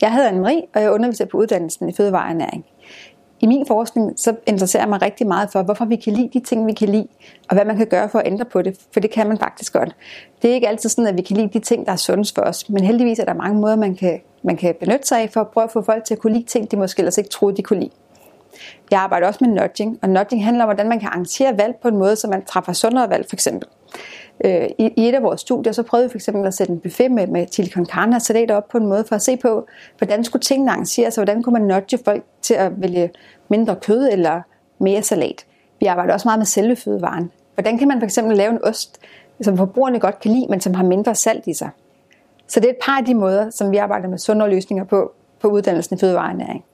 Jeg hedder Anne-Marie, og jeg underviser på uddannelsen i fødevareernæring. I min forskning så interesserer jeg mig rigtig meget for, hvorfor vi kan lide de ting, vi kan lide, og hvad man kan gøre for at ændre på det, for det kan man faktisk godt. Det er ikke altid sådan, at vi kan lide de ting, der er sundest for os, men heldigvis er der mange måder, man kan, man kan benytte sig af for at prøve at få folk til at kunne lide ting, de måske ellers ikke troede, de kunne lide. Jeg arbejder også med nudging, og nudging handler om, hvordan man kan arrangere valg på en måde, så man træffer sundere valg, for eksempel. Øh, I, I et af vores studier, så prøvede vi for eksempel at sætte en buffet med, med chili con carne og salat op på en måde, for at se på, hvordan skulle tingene arrangeres, og hvordan kunne man nudge folk til at vælge mindre kød eller mere salat. Vi arbejder også meget med selve fødevaren. Hvordan kan man for eksempel lave en ost, som forbrugerne godt kan lide, men som har mindre salt i sig? Så det er et par af de måder, som vi arbejder med sundere løsninger på, på uddannelsen i fødevarenæring.